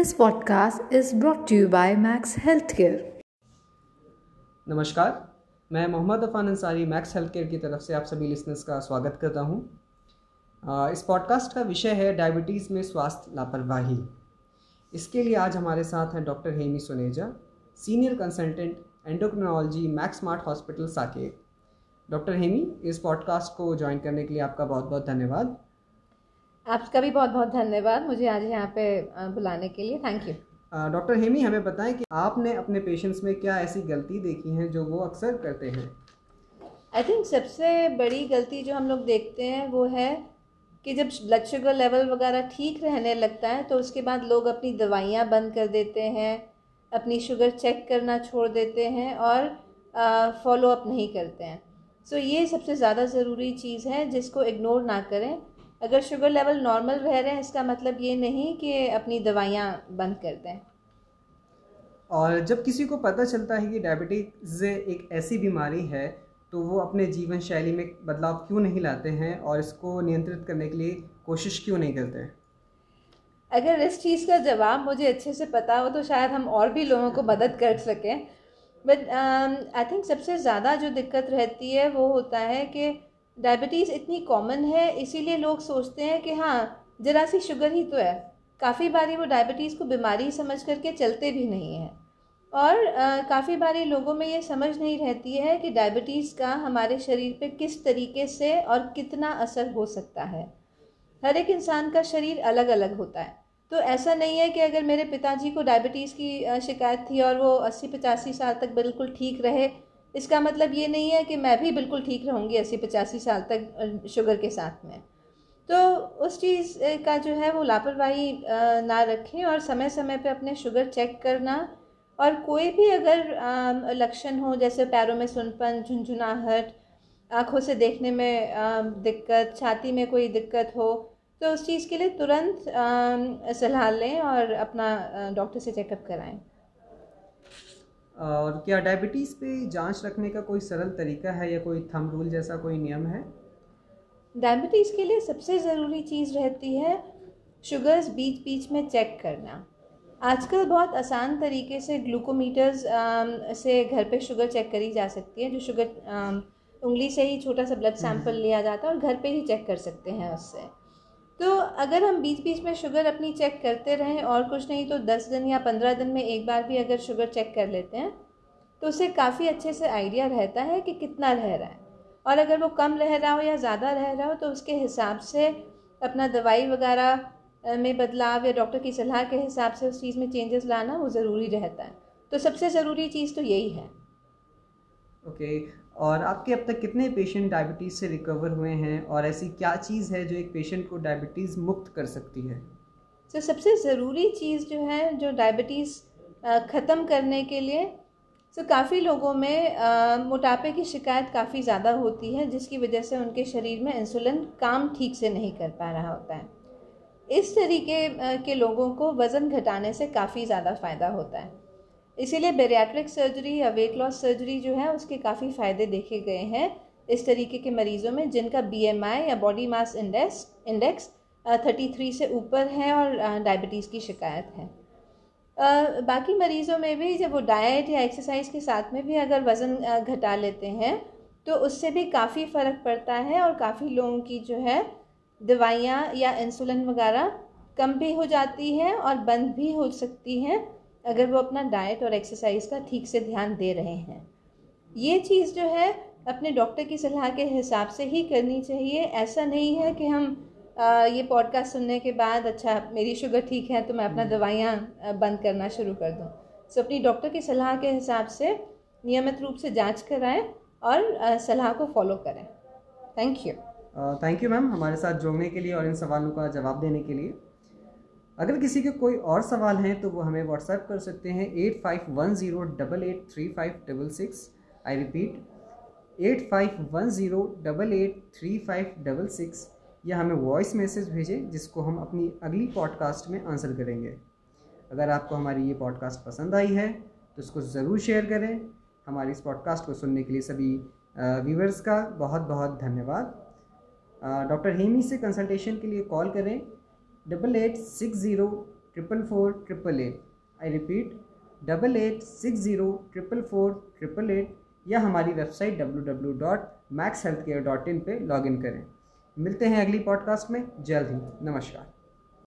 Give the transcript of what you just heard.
This podcast is brought to you by Max Healthcare. नमस्कार, मैं Mohammad Afan Ansari Max health care की तरफ़ से आप सभी लिसनर्स का स्वागत करता हूँ। इस पॉडकास्ट का विषय है डायबिटीज़ में स्वास्थ्य लापरवाही। इसके लिए आज हमारे साथ हैं doctor Hemi Suneja senior consultant endocrinology Max Smart hospital Saket. Doctor Hemi, इस पॉडकास्ट को ज्वाइन करने के लिए आपका बहुत बहुत धन्यवाद। आपका भी बहुत बहुत धन्यवाद मुझे आज यहाँ पे बुलाने के लिए। थैंक यू डॉक्टर हेमी हमें बताएँ कि आपने अपने पेशेंट्स में क्या ऐसी गलती देखी है जो वो अक्सर करते हैं? आई थिंक सबसे बड़ी गलती जो हम लोग देखते हैं वो है कि जब ब्लड शुगर लेवल वगैरह ठीक रहने लगता है तो उसके बाद लोग अपनी दवाइयाँ बंद कर देते हैं अपनी शुगर चेक करना छोड़ देते हैं और फॉलो अप नहीं करते हैं। सो so, ये सबसे ज़्यादा ज़रूरी चीज़ है जिसको इग्नोर ना करें। अगर शुगर लेवल नॉर्मल रह रहे हैं इसका मतलब ये नहीं कि अपनी दवाइयाँ बंद कर दें। और जब किसी को पता चलता है कि डायबिटीज़ एक ऐसी बीमारी है तो वो अपने जीवन शैली में बदलाव क्यों नहीं लाते हैं और इसको नियंत्रित करने के लिए कोशिश क्यों नहीं करते हैं? अगर इस चीज़ का जवाब मुझे अच्छे से पता हो तो शायद हम और भी लोगों को मदद कर सकें। बट आई थिंक सबसे ज़्यादा जो दिक्कत रहती है वो होता है कि डायबिटीज़ इतनी कॉमन है, इसीलिए लोग सोचते हैं कि हाँ ज़रा सी शुगर ही तो है। काफ़ी बारी वो डायबिटीज़ को बीमारी समझ करके चलते भी नहीं हैं। और काफ़ी बारी लोगों में ये समझ नहीं रहती है कि डायबिटीज़ का हमारे शरीर पे किस तरीके से और कितना असर हो सकता है। हर एक इंसान का शरीर अलग अलग होता है। तो ऐसा नहीं है कि अगर मेरे पिताजी को डायबिटीज़ की शिकायत थी और वो अस्सी पचासी साल तक बिल्कुल ठीक रहे इसका मतलब ये नहीं है कि मैं भी बिल्कुल ठीक रहूँगी अस्सी पचासी साल तक शुगर के साथ में। तो उस चीज़ का जो है वो लापरवाही ना रखें और समय समय पे अपने शुगर चेक करना। और कोई भी अगर लक्षण हो, जैसे पैरों में सुनपन, झुंझुनाहट, आँखों से देखने में दिक्कत, छाती में कोई दिक्कत हो तो उस चीज़ के लिए तुरंत सलाह लें और अपना डॉक्टर से चेकअप कराएँ। और क्या डायबिटीज़ पे जाँच रखने का कोई सरल तरीका है या कोई थम रूल जैसा कोई नियम है? डायबिटीज़ के लिए सबसे ज़रूरी चीज़ रहती है शुगर्स बीच बीच में चेक करना। आजकल बहुत आसान तरीके से ग्लूकोमीटर्स से घर पे शुगर चेक करी जा सकती है जो शुगर उंगली से ही छोटा सा ब्लड सैंपल लिया जाता है और घर पे ही चेक कर सकते हैं उससे। तो अगर हम बीच बीच में शुगर अपनी चेक करते रहें और कुछ नहीं तो दस दिन या पंद्रह दिन में एक बार भी अगर शुगर चेक कर लेते हैं तो उससे काफ़ी अच्छे से आइडिया रहता है कि कितना रह रहा है। और अगर वो कम रह रहा हो या ज़्यादा रह रहा हो तो उसके हिसाब से अपना दवाई वगैरह में बदलाव या डॉक्टर की सलाह के हिसाब से उस चीज़ में चेंजेस लाना वो ज़रूरी रहता है। तो सबसे ज़रूरी चीज़ तो यही है। ओके और आपके अब तक कितने पेशेंट डायबिटीज़ से रिकवर हुए हैं? और ऐसी क्या चीज़ है जो एक पेशेंट को डायबिटीज़ मुक्त कर सकती है? तो सबसे ज़रूरी चीज़ जो है जो डायबिटीज़ ख़त्म करने के लिए तो काफ़ी लोगों में अ, मोटापे की शिकायत काफ़ी ज़्यादा होती है जिसकी वजह से उनके शरीर में इंसुलिन काम ठीक से नहीं कर पा रहा होता है। इस तरीके के लोगों को वज़न घटाने से काफ़ी ज़्यादा फ़ायदा होता है। इसीलिए बेरियाट्रिक सर्जरी या वेट लॉस सर्जरी जो है, उसके काफ़ी फ़ायदे देखे गए हैं इस तरीके के मरीज़ों में, जिनका बीएमआई या body mass index index thirty three से ऊपर है और डायबिटीज़ की शिकायत है। बाकी मरीज़ों में भी जब वो डाइट या एक्सरसाइज के साथ में भी अगर वज़न घटा लेते हैं तो उससे भी काफ़ी फ़र्क पड़ता है और काफ़ी लोगों की जो है, दवाइयाँ या इंसुलिन वगैरह कम भी हो जाती है और बंद भी हो सकती हैं। अगर वो अपना डाइट और एक्सरसाइज का ठीक से ध्यान दे रहे हैं। ये चीज़ जो है अपने डॉक्टर की सलाह के हिसाब से ही करनी चाहिए। ऐसा नहीं है कि हम अ, ये पॉडकास्ट सुनने के बाद अच्छा मेरी शुगर ठीक है तो मैं अपना दवाइयाँ बंद करना शुरू कर दूँ। सो अपनी डॉक्टर की सलाह के हिसाब से नियमित रूप से जाँच कराएँ और सलाह को फॉलो करें। Thank you thank you ma'am हमारे साथ जुड़ने के लिए और इन सवालों का जवाब देने के लिए। अगर किसी के कोई और सवाल हैं तो वो हमें व्हाट्सएप कर सकते हैं eight five one zero double eight three five double six I repeat eight five one zero double eight three five double six या हमें वॉइस मैसेज भेजें, जिसको हम अपनी अगली पॉडकास्ट में आंसर करेंगे। अगर आपको हमारी ये पॉडकास्ट पसंद आई है तो इसको ज़रूर शेयर करें। हमारी इस पॉडकास्ट को सुनने के लिए सभी व्यूवर्स का बहुत बहुत धन्यवाद डॉक्टर हेमी से कंसल्टेशन के लिए कॉल करें। Double eight six zero triple four triple eight I repeat double eight six zero triple four triple eight या हमारी website W W dot Max health care dot in पर log इन करें। मिलते हैं अगली पॉडकास्ट में। जल्द ही। नमस्कार।